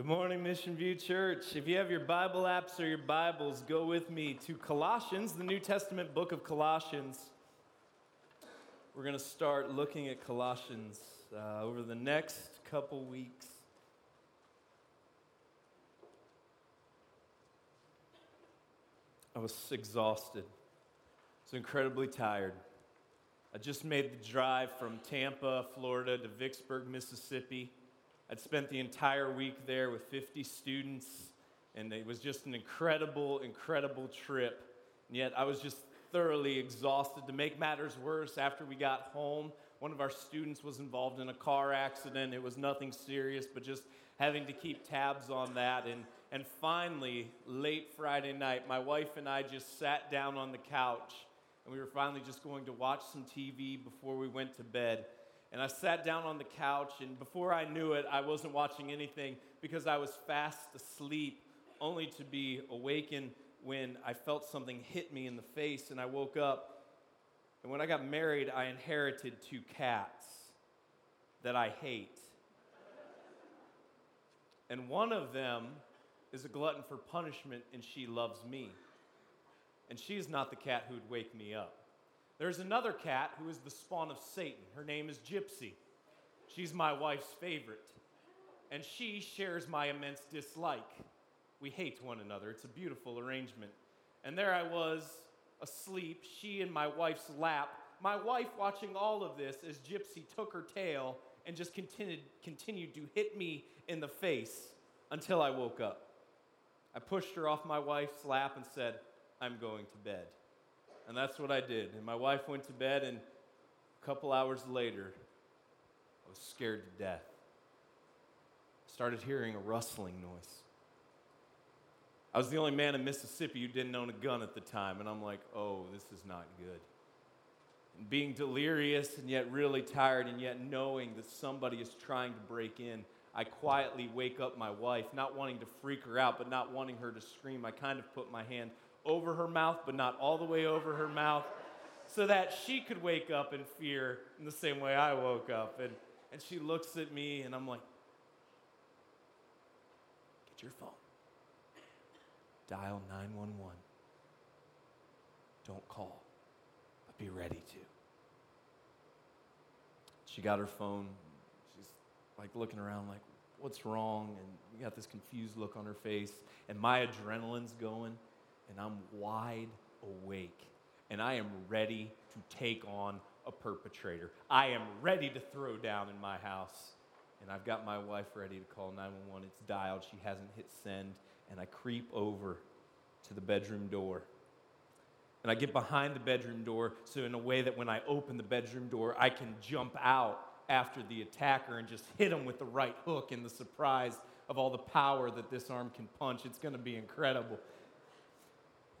Good morning, Mission View Church. If you have your Bible apps or your Bibles, go with me to Colossians, the New Testament book of Colossians. We're going to start looking at Colossians uh, over the next couple weeks. I was exhausted. I was incredibly tired. I just made the drive from Tampa, Florida to Vicksburg, Mississippi. I'd spent the entire week there with 50 students, and it was just an incredible, incredible trip. And yet I was just thoroughly exhausted. To make matters worse, after we got home, one of our students was involved in a car accident. It was nothing serious, but just having to keep tabs on that. And, and finally, late Friday night, my wife and I just sat down on the couch, and we were finally just going to watch some TV before we went to bed. And I sat down on the couch, and before I knew it, I wasn't watching anything because I was fast asleep, only to be awakened when I felt something hit me in the face, and I woke up. And when I got married, I inherited two cats that I hate. And one of them is a glutton for punishment, and she loves me. And she's not the cat who'd wake me up. There's another cat who is the spawn of Satan. Her name is Gypsy. She's my wife's favorite. And she shares my immense dislike. We hate one another. It's a beautiful arrangement. And there I was, asleep, she in my wife's lap, my wife watching all of this as Gypsy took her tail and just continued, continued to hit me in the face until I woke up. I pushed her off my wife's lap and said, I'm going to bed. And that's what I did. And my wife went to bed, and a couple hours later, I was scared to death. Started hearing a rustling noise. I was the only man in Mississippi who didn't own a gun at the time, and I'm like, oh, this is not good. And being delirious and yet really tired, and yet knowing that somebody is trying to break in, I quietly wake up my wife, not wanting to freak her out, but not wanting her to scream. I kind of put my hand over her mouth, but not all the way over her mouth, so that she could wake up in fear in the same way I woke up. And, and she looks at me, and I'm like, Get your phone. Dial 911. Don't call, but be ready to. She got her phone. She's like looking around, like, what's wrong? And we got this confused look on her face, and my adrenaline's going and I'm wide awake and I am ready to take on a perpetrator. I am ready to throw down in my house. And I've got my wife ready to call 911. It's dialed, she hasn't hit send. And I creep over to the bedroom door. And I get behind the bedroom door so, in a way that when I open the bedroom door, I can jump out after the attacker and just hit him with the right hook in the surprise of all the power that this arm can punch. It's going to be incredible.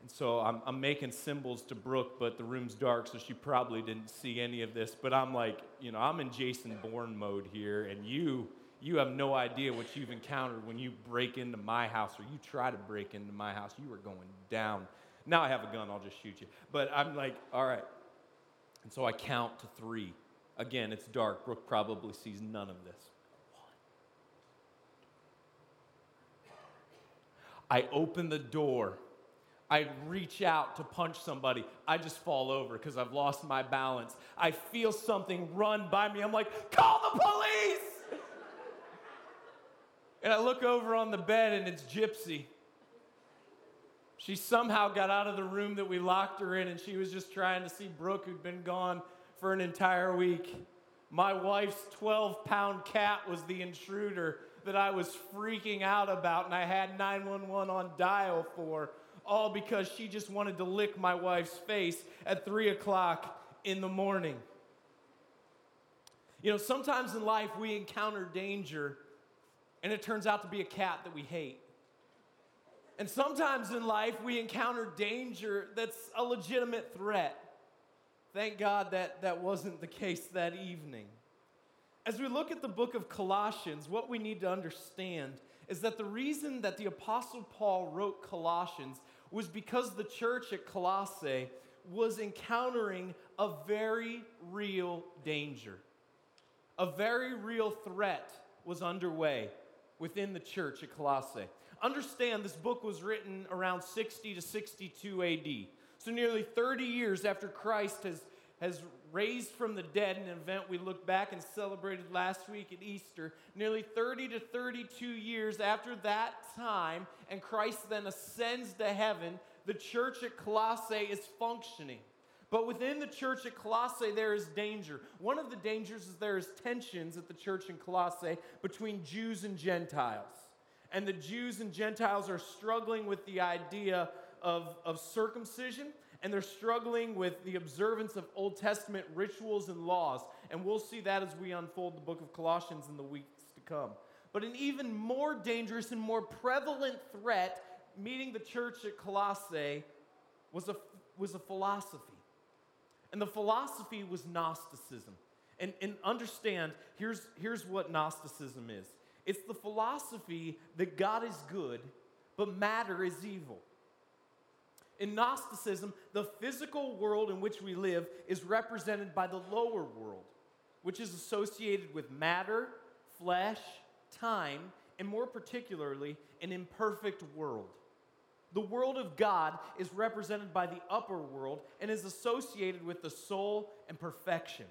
And so I'm, I'm making symbols to Brooke, but the room's dark, so she probably didn't see any of this. But I'm like, you know, I'm in Jason Bourne mode here, and you, you have no idea what you've encountered when you break into my house or you try to break into my house. You are going down. Now I have a gun, I'll just shoot you. But I'm like, all right. And so I count to three. Again, it's dark. Brooke probably sees none of this. I open the door I reach out to punch somebody. I just fall over because I've lost my balance. I feel something run by me. I'm like, call the police! and I look over on the bed and it's Gypsy. She somehow got out of the room that we locked her in and she was just trying to see Brooke, who'd been gone for an entire week. My wife's 12 pound cat was the intruder that I was freaking out about, and I had 911 on dial for all because she just wanted to lick my wife's face at three o'clock in the morning. You know, sometimes in life we encounter danger and it turns out to be a cat that we hate. And sometimes in life we encounter danger that's a legitimate threat. Thank God that that wasn't the case that evening. As we look at the book of Colossians, what we need to understand is that the reason that the Apostle Paul wrote Colossians was because the church at Colossae was encountering a very real danger. A very real threat was underway. within the church at Colossae. Understand this book was written around 60 to 62 AD. So, nearly 30 years after Christ has, has raised from the dead, an event we looked back and celebrated last week at Easter, nearly 30 to 32 years after that time, and Christ then ascends to heaven, the church at Colossae is functioning. But within the church at Colossae, there is danger. One of the dangers is there is tensions at the church in Colossae between Jews and Gentiles. And the Jews and Gentiles are struggling with the idea of, of circumcision, and they're struggling with the observance of Old Testament rituals and laws. And we'll see that as we unfold the book of Colossians in the weeks to come. But an even more dangerous and more prevalent threat meeting the church at Colossae was a, was a philosophy. And the philosophy was Gnosticism. And, and understand, here's, here's what Gnosticism is it's the philosophy that God is good, but matter is evil. In Gnosticism, the physical world in which we live is represented by the lower world, which is associated with matter, flesh, time, and more particularly, an imperfect world. The world of God is represented by the upper world and is associated with the soul and perfection.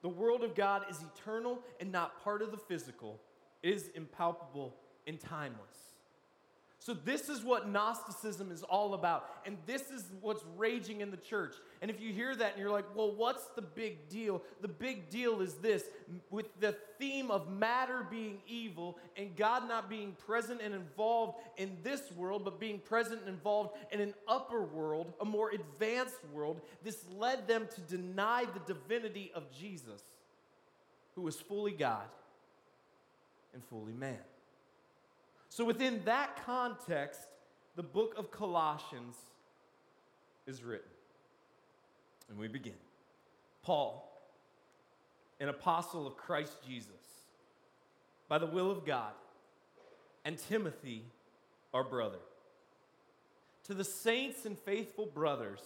The world of God is eternal and not part of the physical, it is impalpable and timeless. So, this is what Gnosticism is all about. And this is what's raging in the church. And if you hear that and you're like, well, what's the big deal? The big deal is this with the theme of matter being evil and God not being present and involved in this world, but being present and involved in an upper world, a more advanced world, this led them to deny the divinity of Jesus, who was fully God and fully man. So, within that context, the book of Colossians is written. And we begin. Paul, an apostle of Christ Jesus, by the will of God, and Timothy, our brother, to the saints and faithful brothers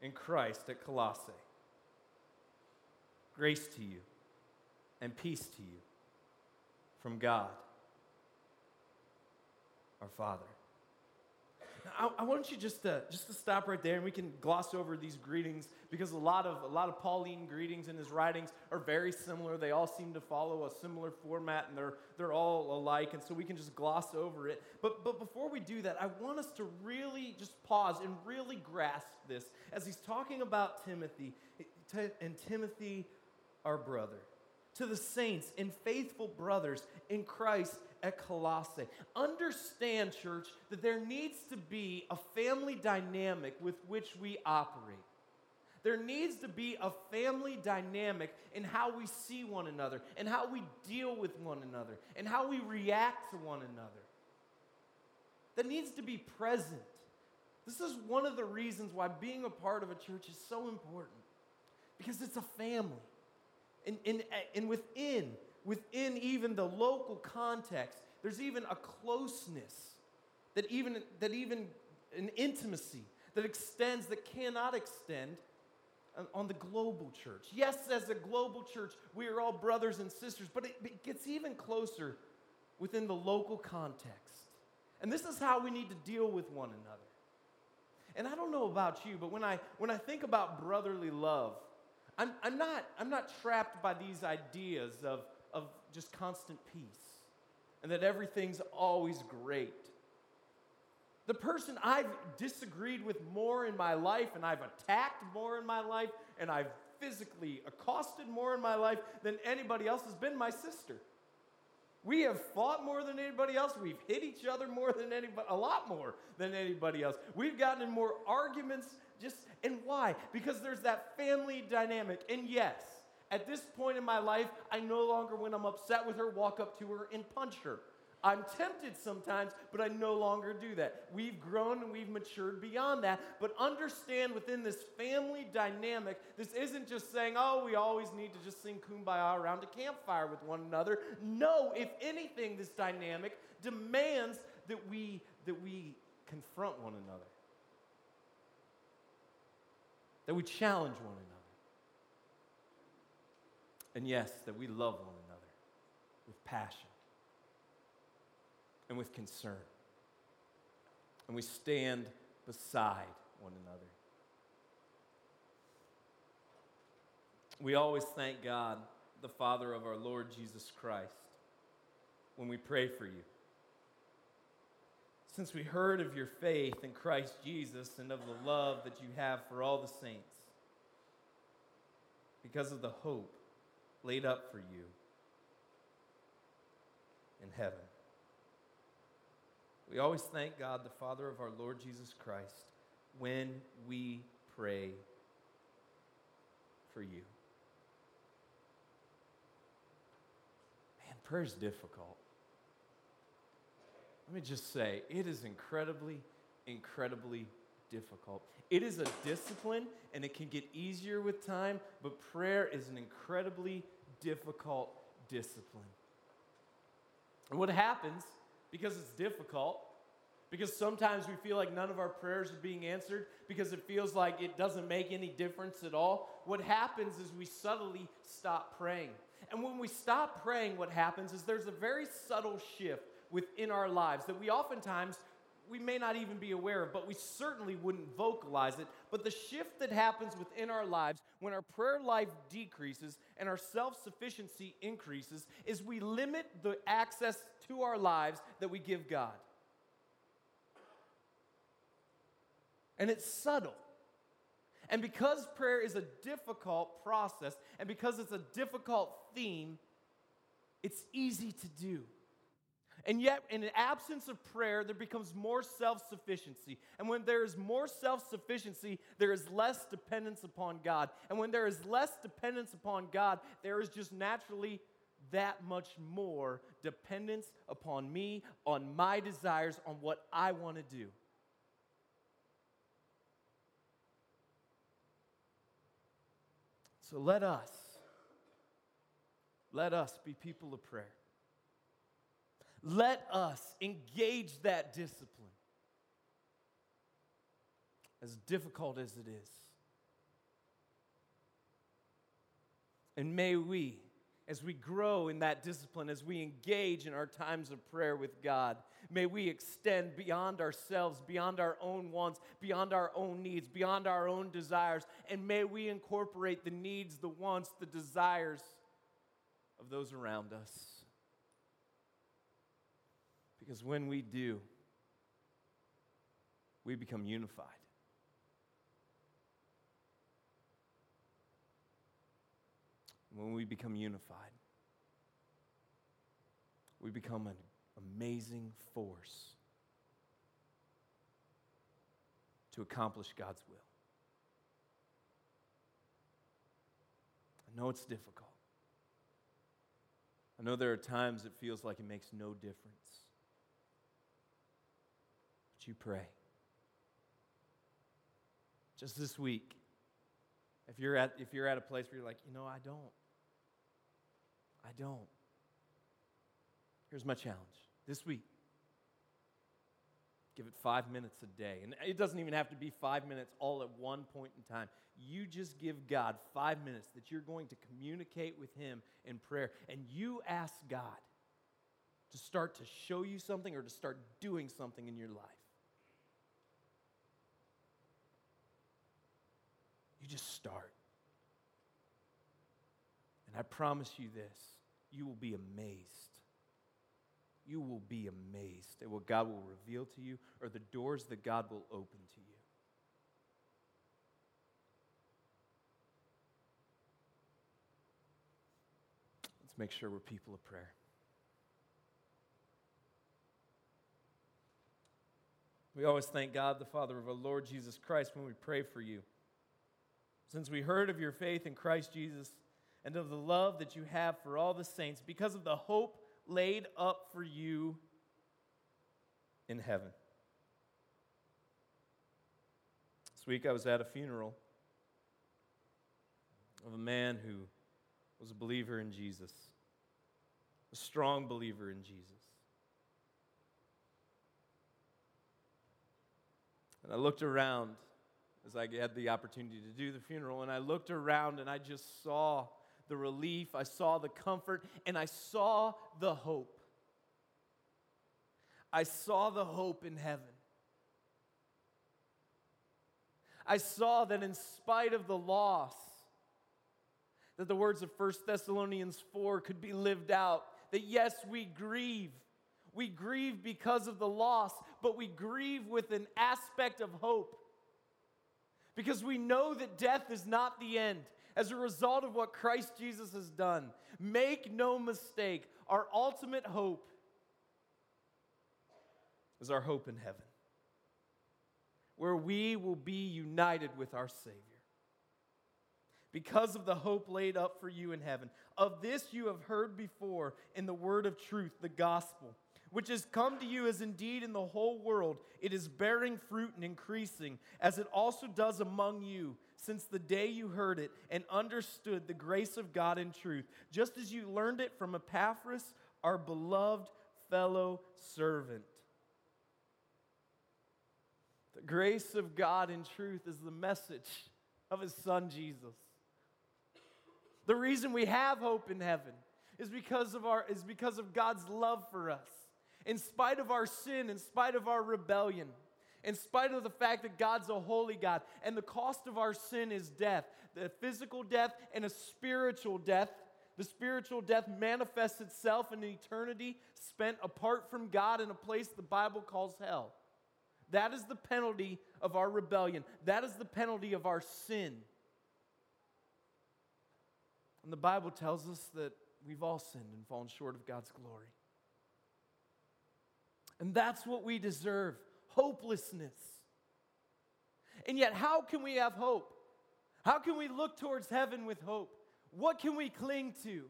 in Christ at Colossae, grace to you and peace to you from God our Father. I, I want you just to, just to stop right there and we can gloss over these greetings because a lot of, a lot of Pauline greetings in his writings are very similar. They all seem to follow a similar format and they're, they're all alike. And so we can just gloss over it. But, but before we do that, I want us to really just pause and really grasp this as he's talking about Timothy and Timothy, our brother to the saints and faithful brothers in Christ at Colossae. Understand, church, that there needs to be a family dynamic with which we operate. There needs to be a family dynamic in how we see one another and how we deal with one another and how we react to one another. That needs to be present. This is one of the reasons why being a part of a church is so important because it's a family. And, and, and within, within even the local context, there's even a closeness that even, that even an intimacy that extends, that cannot extend on the global church. Yes, as a global church, we are all brothers and sisters, but it, it gets even closer within the local context. And this is how we need to deal with one another. And I don't know about you, but when I, when I think about brotherly love, I'm, I'm, not, I'm not trapped by these ideas of, of just constant peace and that everything's always great. The person I've disagreed with more in my life and I've attacked more in my life and I've physically accosted more in my life than anybody else has been my sister. We have fought more than anybody else. We've hit each other more than anybody, a lot more than anybody else. We've gotten in more arguments just and why? Because there's that family dynamic. And yes, at this point in my life, I no longer, when I'm upset with her, walk up to her and punch her. I'm tempted sometimes, but I no longer do that. We've grown and we've matured beyond that. But understand within this family dynamic, this isn't just saying, oh, we always need to just sing kumbaya around a campfire with one another. No, if anything, this dynamic demands that we, that we confront one another that we challenge one another. And yes, that we love one another with passion. and with concern. And we stand beside one another. We always thank God, the Father of our Lord Jesus Christ, when we pray for you. Since we heard of your faith in Christ Jesus and of the love that you have for all the saints, because of the hope laid up for you in heaven. We always thank God, the Father of our Lord Jesus Christ, when we pray for you. Man, prayer is difficult. Let me just say, it is incredibly, incredibly difficult. It is a discipline and it can get easier with time, but prayer is an incredibly difficult discipline. And what happens, because it's difficult, because sometimes we feel like none of our prayers are being answered, because it feels like it doesn't make any difference at all, what happens is we subtly stop praying. And when we stop praying, what happens is there's a very subtle shift within our lives that we oftentimes we may not even be aware of, but we certainly wouldn't vocalize it. But the shift that happens within our lives when our prayer life decreases and our self sufficiency increases is we limit the access to our lives that we give God. And it's subtle. And because prayer is a difficult process, and because it's a difficult theme, it's easy to do. And yet, in an absence of prayer, there becomes more self sufficiency. And when there is more self sufficiency, there is less dependence upon God. And when there is less dependence upon God, there is just naturally that much more dependence upon me, on my desires, on what I want to do. So let us, let us be people of prayer. Let us engage that discipline, as difficult as it is. And may we, as we grow in that discipline, as we engage in our times of prayer with God, may we extend beyond ourselves, beyond our own wants, beyond our own needs, beyond our own desires, and may we incorporate the needs, the wants, the desires of those around us. Because when we do, we become unified. When we become unified, we become an amazing force to accomplish God's will. I know it's difficult. I know there are times it feels like it makes no difference you pray? Just this week, if you're at, if you're at a place where you're like, you know, I don't, I don't. Here's my challenge this week. Give it five minutes a day. And it doesn't even have to be five minutes all at one point in time. You just give God five minutes that you're going to communicate with Him in prayer. And you ask God to start to show you something or to start doing something in your life. You just start. And I promise you this you will be amazed. You will be amazed at what God will reveal to you or the doors that God will open to you. Let's make sure we're people of prayer. We always thank God, the Father of our Lord Jesus Christ, when we pray for you since we heard of your faith in Christ Jesus and of the love that you have for all the saints, because of the hope laid up for you in heaven. This week I was at a funeral of a man who was a believer in Jesus, a strong believer in Jesus. And I looked around as I had the opportunity to do the funeral. And I looked around and I just saw the relief, I saw the comfort, and I saw the hope. I saw the hope in heaven. I saw that in spite of the loss, that the words of 1 Thessalonians 4 could be lived out. That yes, we grieve. We grieve because of the loss, but we grieve with an aspect of hope. Because we know that death is not the end as a result of what Christ Jesus has done. Make no mistake, our ultimate hope is our hope in heaven, where we will be united with our Savior because of the hope laid up for you in heaven. Of this you have heard before in the word of truth, the gospel, which has come to you as indeed in the whole world it is bearing fruit and increasing, as it also does among you, since the day you heard it and understood the grace of God in truth, just as you learned it from Epaphras, our beloved fellow servant. The grace of God in truth is the message of his son Jesus. The reason we have hope in heaven is because of, our, is because of God's love for us. In spite of our sin, in spite of our rebellion, in spite of the fact that God's a holy God, and the cost of our sin is death, the physical death and a spiritual death. The spiritual death manifests itself in eternity spent apart from God in a place the Bible calls hell. That is the penalty of our rebellion. That is the penalty of our sin. And the Bible tells us that we've all sinned and fallen short of God's glory. And that's what we deserve hopelessness. And yet, how can we have hope? How can we look towards heaven with hope? What can we cling to?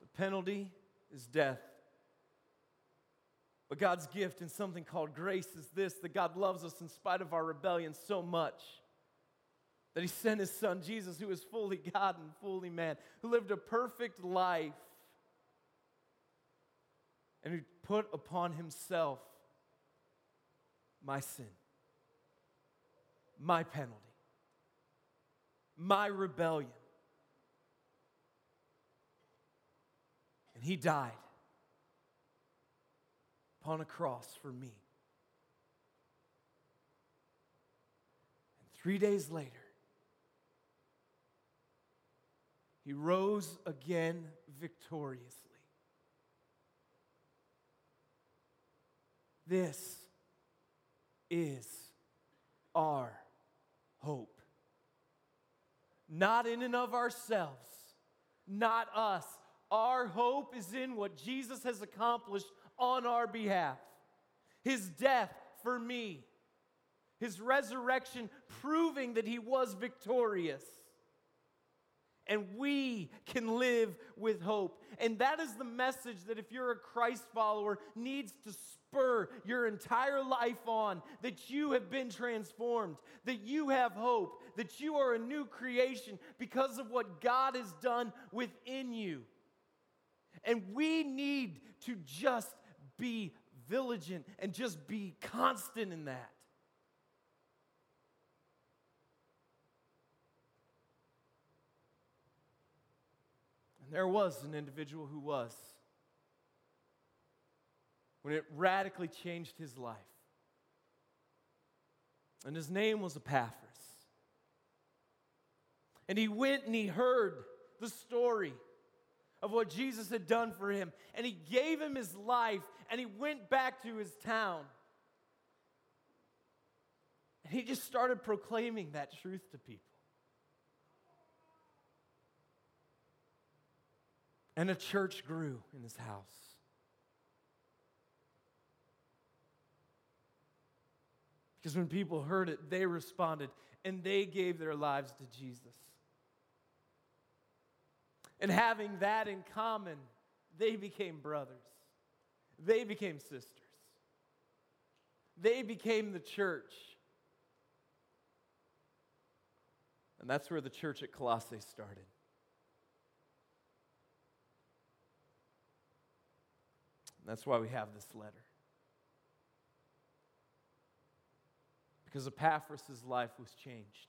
The penalty is death. But God's gift in something called grace is this that God loves us in spite of our rebellion so much that he sent his son Jesus, who is fully God and fully man, who lived a perfect life, and who put upon himself my sin, my penalty, my rebellion. And he died upon a cross for me. And three days later, He rose again victoriously. This is our hope. Not in and of ourselves, not us. Our hope is in what Jesus has accomplished on our behalf. His death for me, His resurrection proving that He was victorious and we can live with hope. And that is the message that if you're a Christ follower needs to spur your entire life on that you have been transformed, that you have hope, that you are a new creation because of what God has done within you. And we need to just be vigilant and just be constant in that. And there was an individual who was. When it radically changed his life. And his name was Epaphras. And he went and he heard the story of what Jesus had done for him. And he gave him his life and he went back to his town. And he just started proclaiming that truth to people. And a church grew in his house. Because when people heard it, they responded and they gave their lives to Jesus. And having that in common, they became brothers, they became sisters, they became the church. And that's where the church at Colossae started. That's why we have this letter. Because Epaphras' life was changed.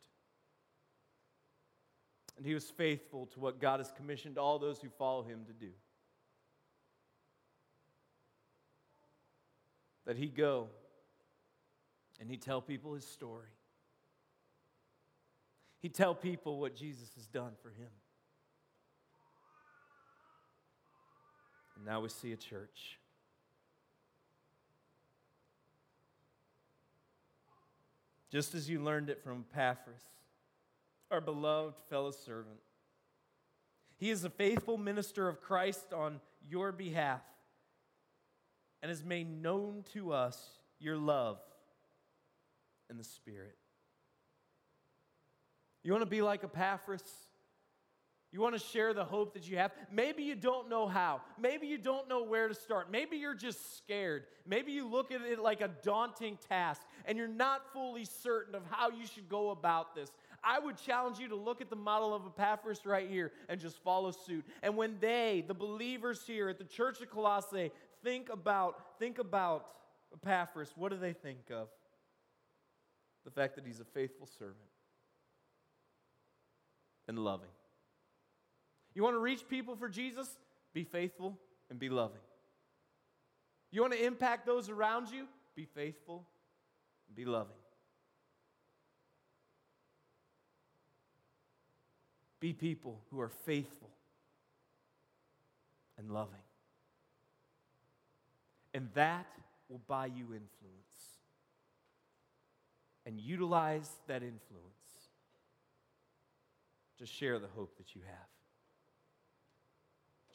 And he was faithful to what God has commissioned all those who follow him to do. that he'd go and he'd tell people his story. He'd tell people what Jesus has done for him. And now we see a church. Just as you learned it from Epaphras, our beloved fellow servant. He is a faithful minister of Christ on your behalf and has made known to us your love in the Spirit. You want to be like Epaphras? You want to share the hope that you have? Maybe you don't know how. Maybe you don't know where to start. Maybe you're just scared. Maybe you look at it like a daunting task and you're not fully certain of how you should go about this. I would challenge you to look at the model of Epaphras right here and just follow suit. And when they, the believers here at the church of Colossae, think about think about Epaphras, what do they think of? The fact that he's a faithful servant and loving. You want to reach people for Jesus? Be faithful and be loving. You want to impact those around you? Be faithful and be loving. Be people who are faithful and loving. And that will buy you influence. And utilize that influence to share the hope that you have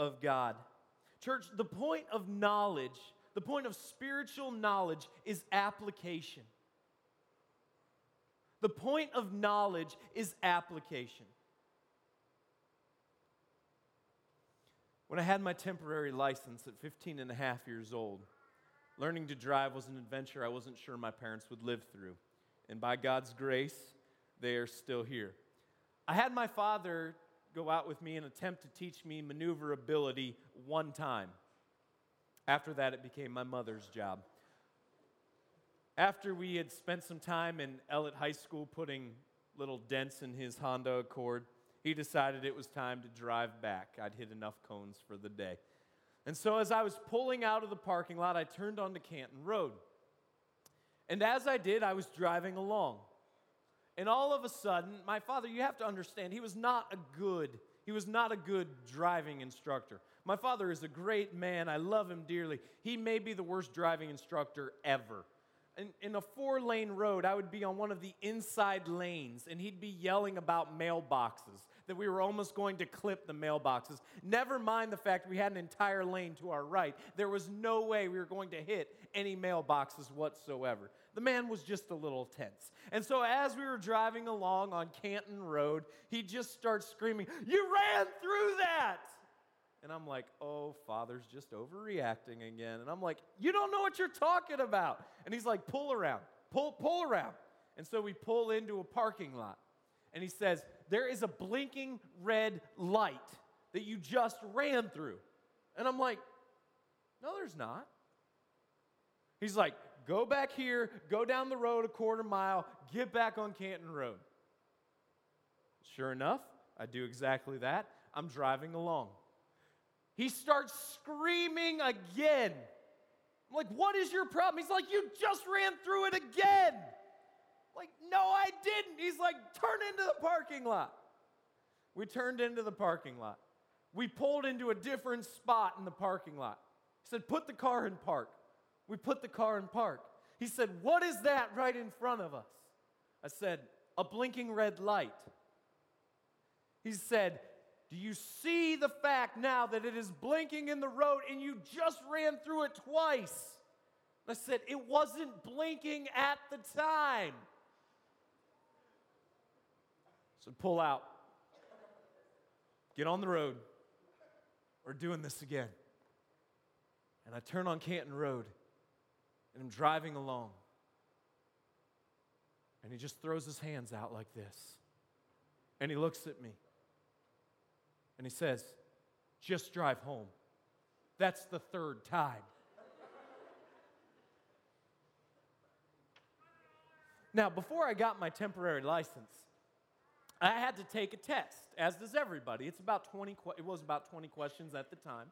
of God. Church, the point of knowledge, the point of spiritual knowledge is application. The point of knowledge is application. When I had my temporary license at 15 and a half years old, learning to drive was an adventure I wasn't sure my parents would live through. And by God's grace, they are still here. I had my father go out with me and attempt to teach me maneuverability one time. After that, it became my mother's job. After we had spent some time in Ellet High School putting little dents in his Honda Accord, he decided it was time to drive back. I'd hit enough cones for the day. And so, as I was pulling out of the parking lot, I turned onto Canton Road. And as I did, I was driving along. And all of a sudden, my father, you have to understand, he was not a good, he was not a good driving instructor. My father is a great man. I love him dearly. He may be the worst driving instructor ever. In, in a four lane road, I would be on one of the inside lanes, and he'd be yelling about mailboxes that we were almost going to clip the mailboxes. Never mind the fact we had an entire lane to our right. There was no way we were going to hit any mailboxes whatsoever. The man was just a little tense. And so as we were driving along on Canton Road, he just starts screaming, You ran through that! And I'm like, oh, father's just overreacting again. And I'm like, you don't know what you're talking about. And he's like, pull around, pull, pull around. And so we pull into a parking lot. And he says, there is a blinking red light that you just ran through. And I'm like, no, there's not. He's like, go back here, go down the road a quarter mile, get back on Canton Road. Sure enough, I do exactly that. I'm driving along. He starts screaming again. I'm like, what is your problem? He's like, you just ran through it again. I'm like, no, I didn't. He's like, turn into the parking lot. We turned into the parking lot. We pulled into a different spot in the parking lot. He said, put the car in park. We put the car in park. He said, What is that right in front of us? I said, A blinking red light. He said, Do you see the fact now that it is blinking in the road and you just ran through it twice? I said, It wasn't blinking at the time. So pull out. Get on the road. We're doing this again. And I turn on Canton Road and I'm driving along. And he just throws his hands out like this. And he looks at me. And he says, Just drive home. That's the third time. now, before I got my temporary license, I had to take a test, as does everybody. It's about 20, it was about 20 questions at the time.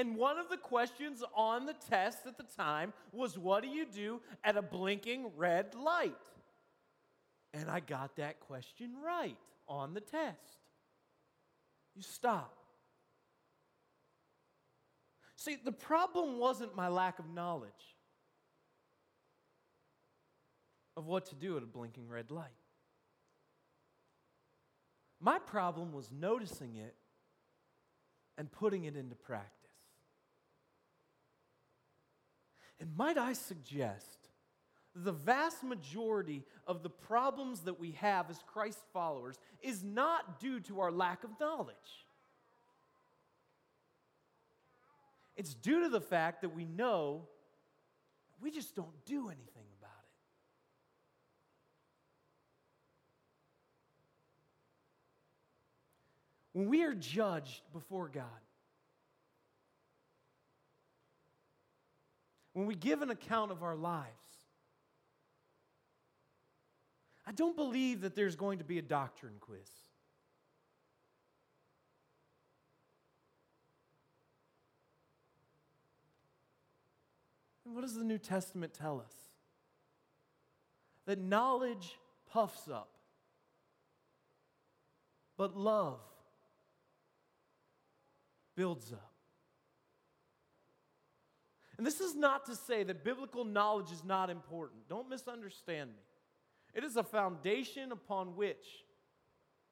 And one of the questions on the test at the time was, What do you do at a blinking red light? And I got that question right on the test. You stop. See, the problem wasn't my lack of knowledge of what to do at a blinking red light. My problem was noticing it and putting it into practice. And might I suggest, the vast majority of the problems that we have as Christ followers is not due to our lack of knowledge. It's due to the fact that we know we just don't do anything about it. When we are judged before God, when we give an account of our lives, I don't believe that there's going to be a doctrine quiz. And what does the New Testament tell us? That knowledge puffs up, but love builds up. And this is not to say that biblical knowledge is not important. Don't misunderstand me. It is a foundation upon which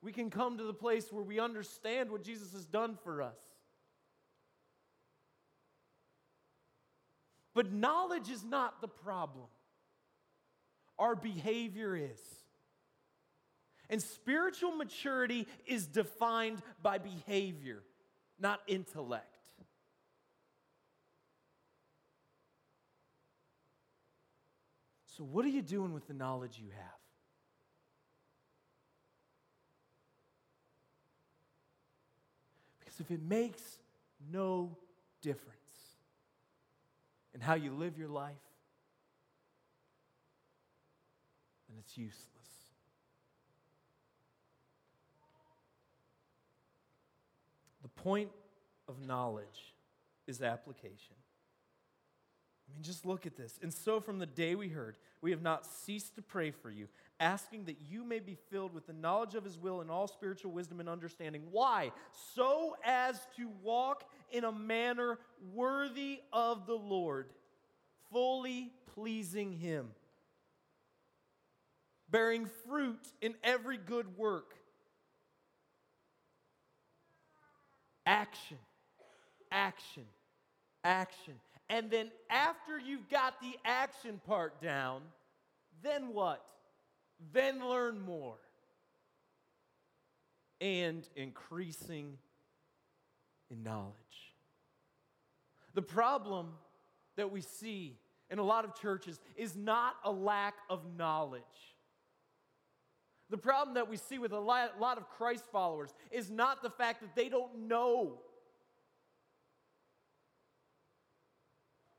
we can come to the place where we understand what Jesus has done for us. But knowledge is not the problem, our behavior is. And spiritual maturity is defined by behavior, not intellect. So, what are you doing with the knowledge you have? Because if it makes no difference in how you live your life, then it's useless. The point of knowledge is application. I mean, just look at this. And so, from the day we heard, we have not ceased to pray for you, asking that you may be filled with the knowledge of his will and all spiritual wisdom and understanding. Why? So as to walk in a manner worthy of the Lord, fully pleasing him, bearing fruit in every good work. Action, action, action. And then after you've got the action part down, then what? Then learn more. And increasing in knowledge. The problem that we see in a lot of churches is not a lack of knowledge. The problem that we see with a lot of Christ followers is not the fact that they don't know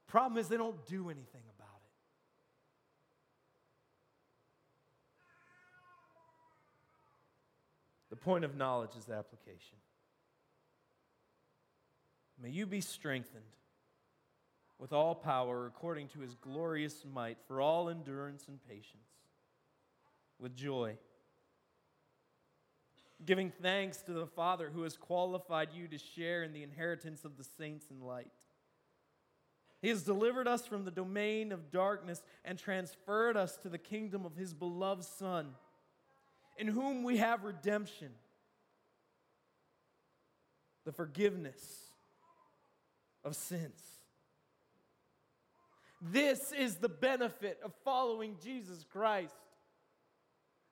Problem is, they don't do anything about it. The point of knowledge is application. May you be strengthened with all power according to his glorious might for all endurance and patience, with joy. Giving thanks to the Father who has qualified you to share in the inheritance of the saints in light. He has delivered us from the domain of darkness and transferred us to the kingdom of His beloved Son, in whom we have redemption, the forgiveness of sins. This is the benefit of following Jesus Christ.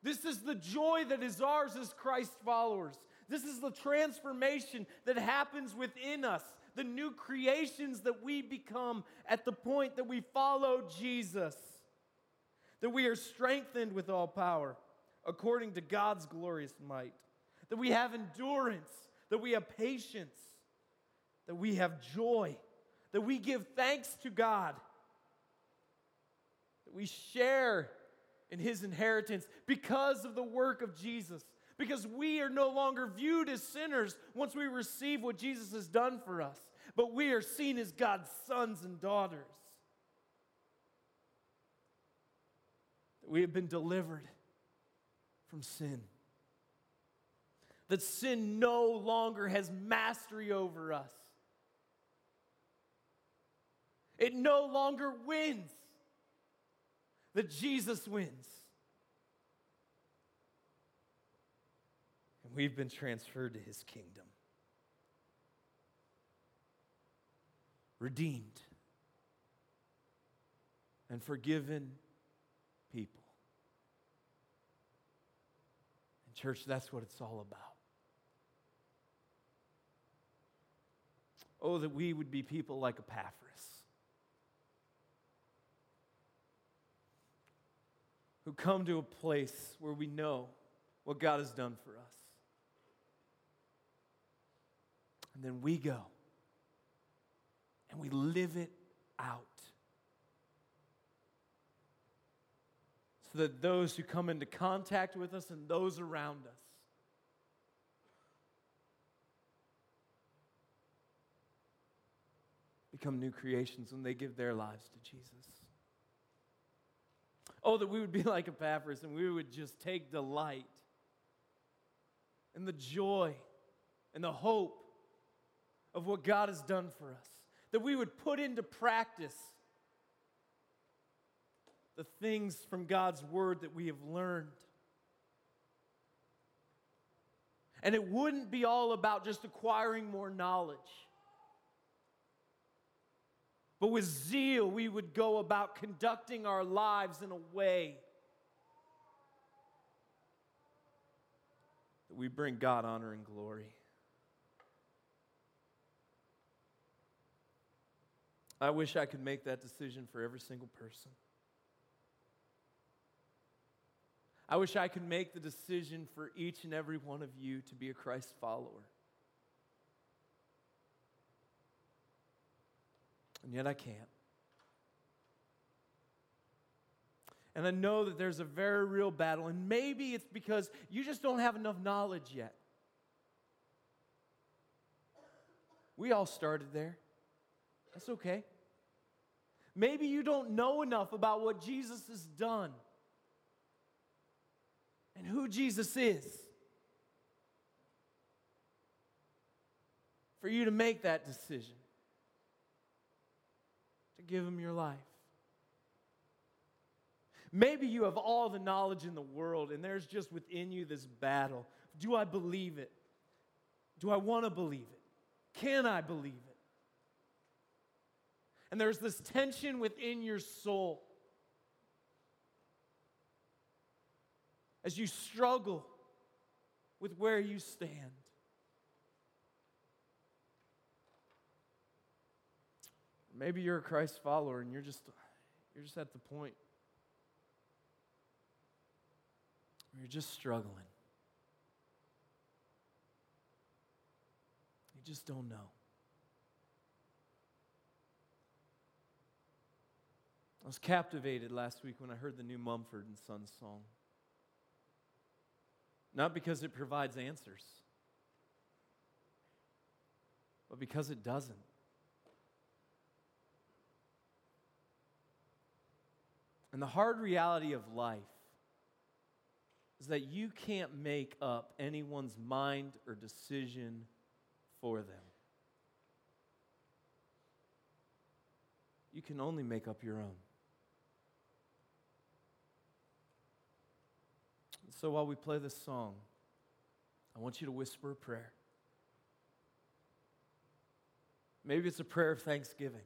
This is the joy that is ours as Christ followers. This is the transformation that happens within us the new creations that we become at the point that we follow Jesus. That we are strengthened with all power according to God's glorious might. That we have endurance, that we have patience, that we have joy, that we give thanks to God, that we share in his inheritance because of the work of Jesus. Because we are no longer viewed as sinners once we receive what Jesus has done for us, but we are seen as God's sons and daughters. That We have been delivered from sin. That sin no longer has mastery over us. It no longer wins. That Jesus wins. And we've been transferred to his kingdom. Redeemed and forgiven people. And, church, that's what it's all about. Oh, that we would be people like Epaphras. Who come to a place where we know what God has done for us. And then we go and we live it out. So that those who come into contact with us and those around us become new creations when they give their lives to Jesus. Oh, that we would be like Epaphras and we would just take delight in the joy and the hope of what God has done for us. That we would put into practice the things from God's word that we have learned. And it wouldn't be all about just acquiring more knowledge. But with zeal, we would go about conducting our lives in a way that we bring God honor and glory. I wish I could make that decision for every single person. I wish I could make the decision for each and every one of you to be a Christ follower. And yet I can't. And I know that there's a very real battle, and maybe it's because you just don't have enough knowledge yet. We all started there. That's okay. Maybe you don't know enough about what Jesus has done and who Jesus is for you to make that decision to give him your life. Maybe you have all the knowledge in the world and there's just within you this battle. Do I believe it? Do I want to believe it? Can I believe it? And there's this tension within your soul as you struggle with where you stand. Maybe you're a Christ follower and you're just you're just at the point where you're just struggling. You just don't know. I was captivated last week when I heard the new Mumford and Sons song. Not because it provides answers, but because it doesn't. And the hard reality of life is that you can't make up anyone's mind or decision for them. You can only make up your own. So while we play this song, I want you to whisper a prayer. Maybe it's a prayer of thanksgiving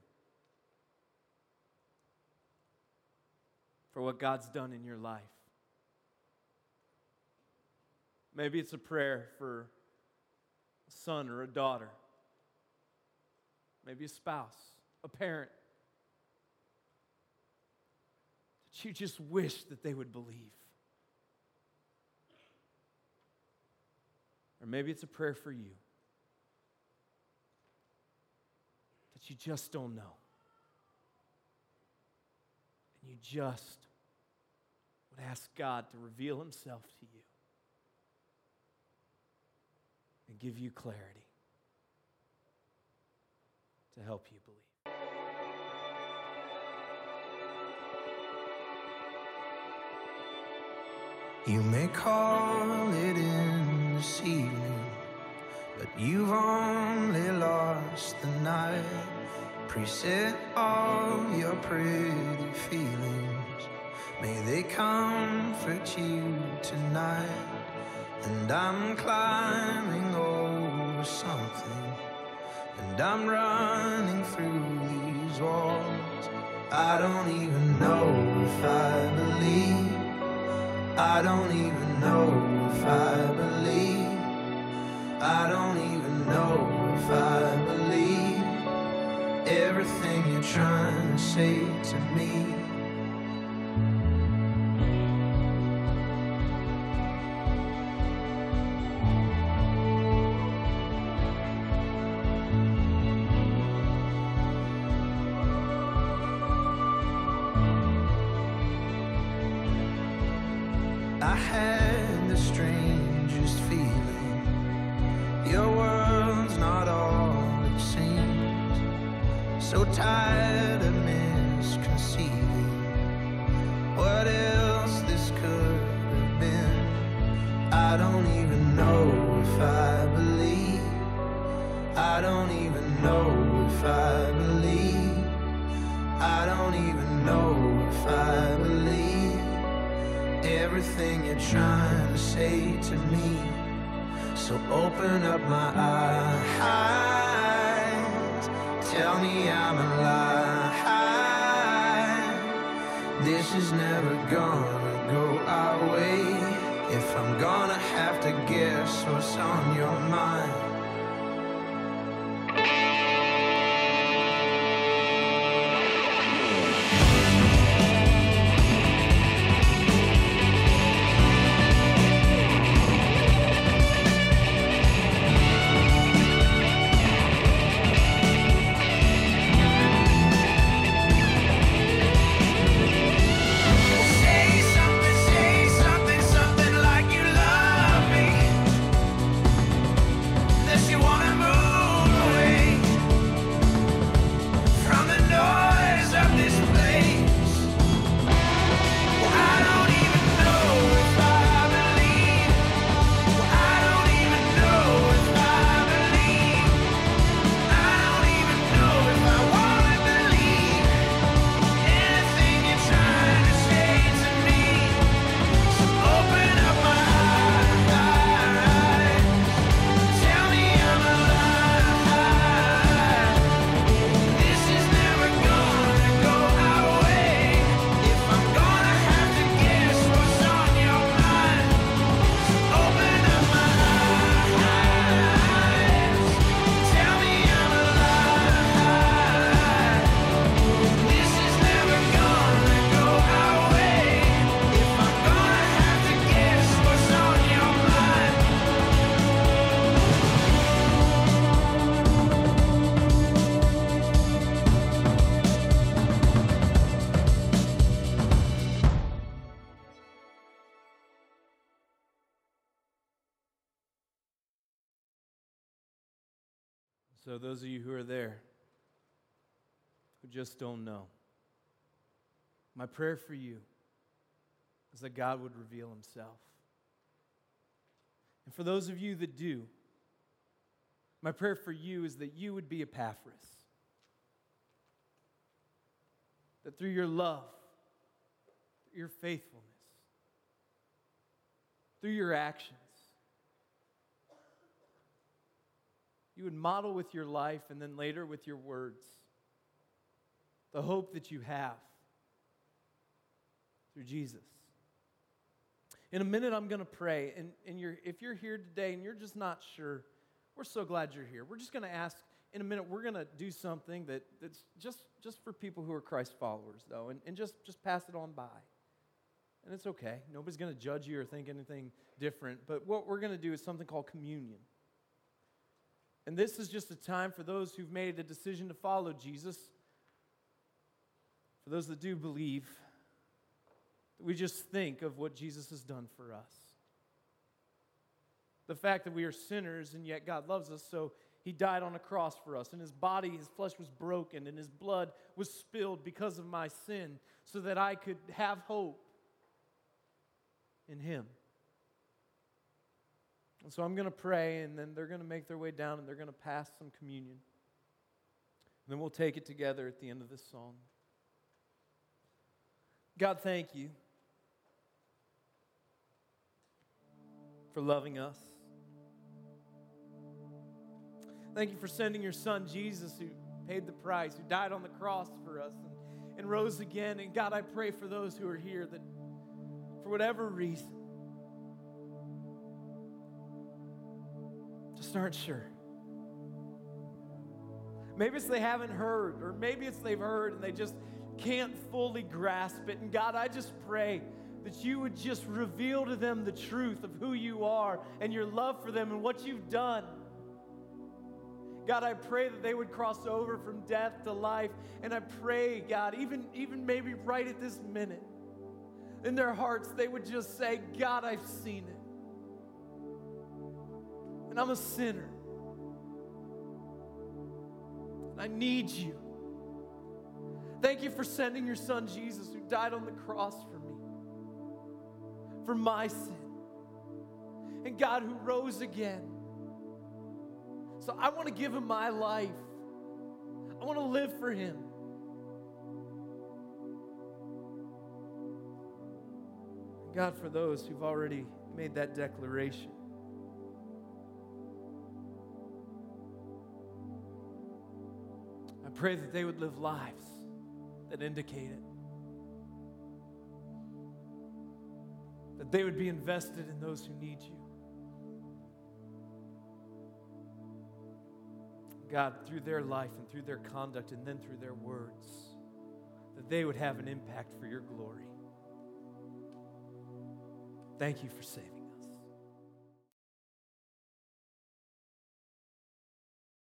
for what God's done in your life. Maybe it's a prayer for a son or a daughter maybe a spouse, a parent, that you just wish that they would believe. Or maybe it's a prayer for you that you just don't know. And you just would ask God to reveal Himself to you and give you clarity to help you believe. You may call it in but you've only lost the night. Preset all your pretty feelings. May they comfort you tonight. And I'm climbing over something, and I'm running through these walls. I don't even know if I believe. I don't even know if I believe. I don't even know if I believe everything you're trying to say to me. I'm gonna have to guess what's on your mind. Those of you who are there, who just don't know, my prayer for you is that God would reveal Himself. And for those of you that do, my prayer for you is that you would be Epaphras. That through your love, your faithfulness, through your actions, you would model with your life and then later with your words the hope that you have through Jesus. In a minute, I'm going to pray. And, and you're, if you're here today and you're just not sure, we're so glad you're here. We're just going to ask in a minute, we're going to do something that, that's just, just for people who are Christ followers, though, and, and just, just pass it on by. And it's okay. Nobody's going to judge you or think anything different. But what we're going to do is something called communion. And this is just a time for those who've made a decision to follow Jesus, for those that do believe, that we just think of what Jesus has done for us. The fact that we are sinners and yet God loves us, so he died on a cross for us, and his body, his flesh was broken, and his blood was spilled because of my sin, so that I could have hope in him. And so I'm going to pray, and then they're going to make their way down and they're going to pass some communion. And then we'll take it together at the end of this song. God, thank you for loving us. Thank you for sending your son Jesus, who paid the price, who died on the cross for us and, and rose again. And God, I pray for those who are here that, for whatever reason, just aren't sure. Maybe it's they haven't heard, or maybe it's they've heard and they just can't fully grasp it. And God, I just pray that you would just reveal to them the truth of who you are and your love for them and what you've done. God, I pray that they would cross over from death to life. And I pray, God, even, even maybe right at this minute, in their hearts, they would just say, God, I've seen it. And I'm a sinner. And I need you. Thank you for sending your son Jesus, who died on the cross for me, for my sin. And God, who rose again. So I want to give him my life. I want to live for him. God, for those who've already made that declaration, pray that they would live lives that indicate it. That they would be invested in those who need you. God, through their life and through their conduct and then through their words, that they would have an impact for your glory. Thank you for saving.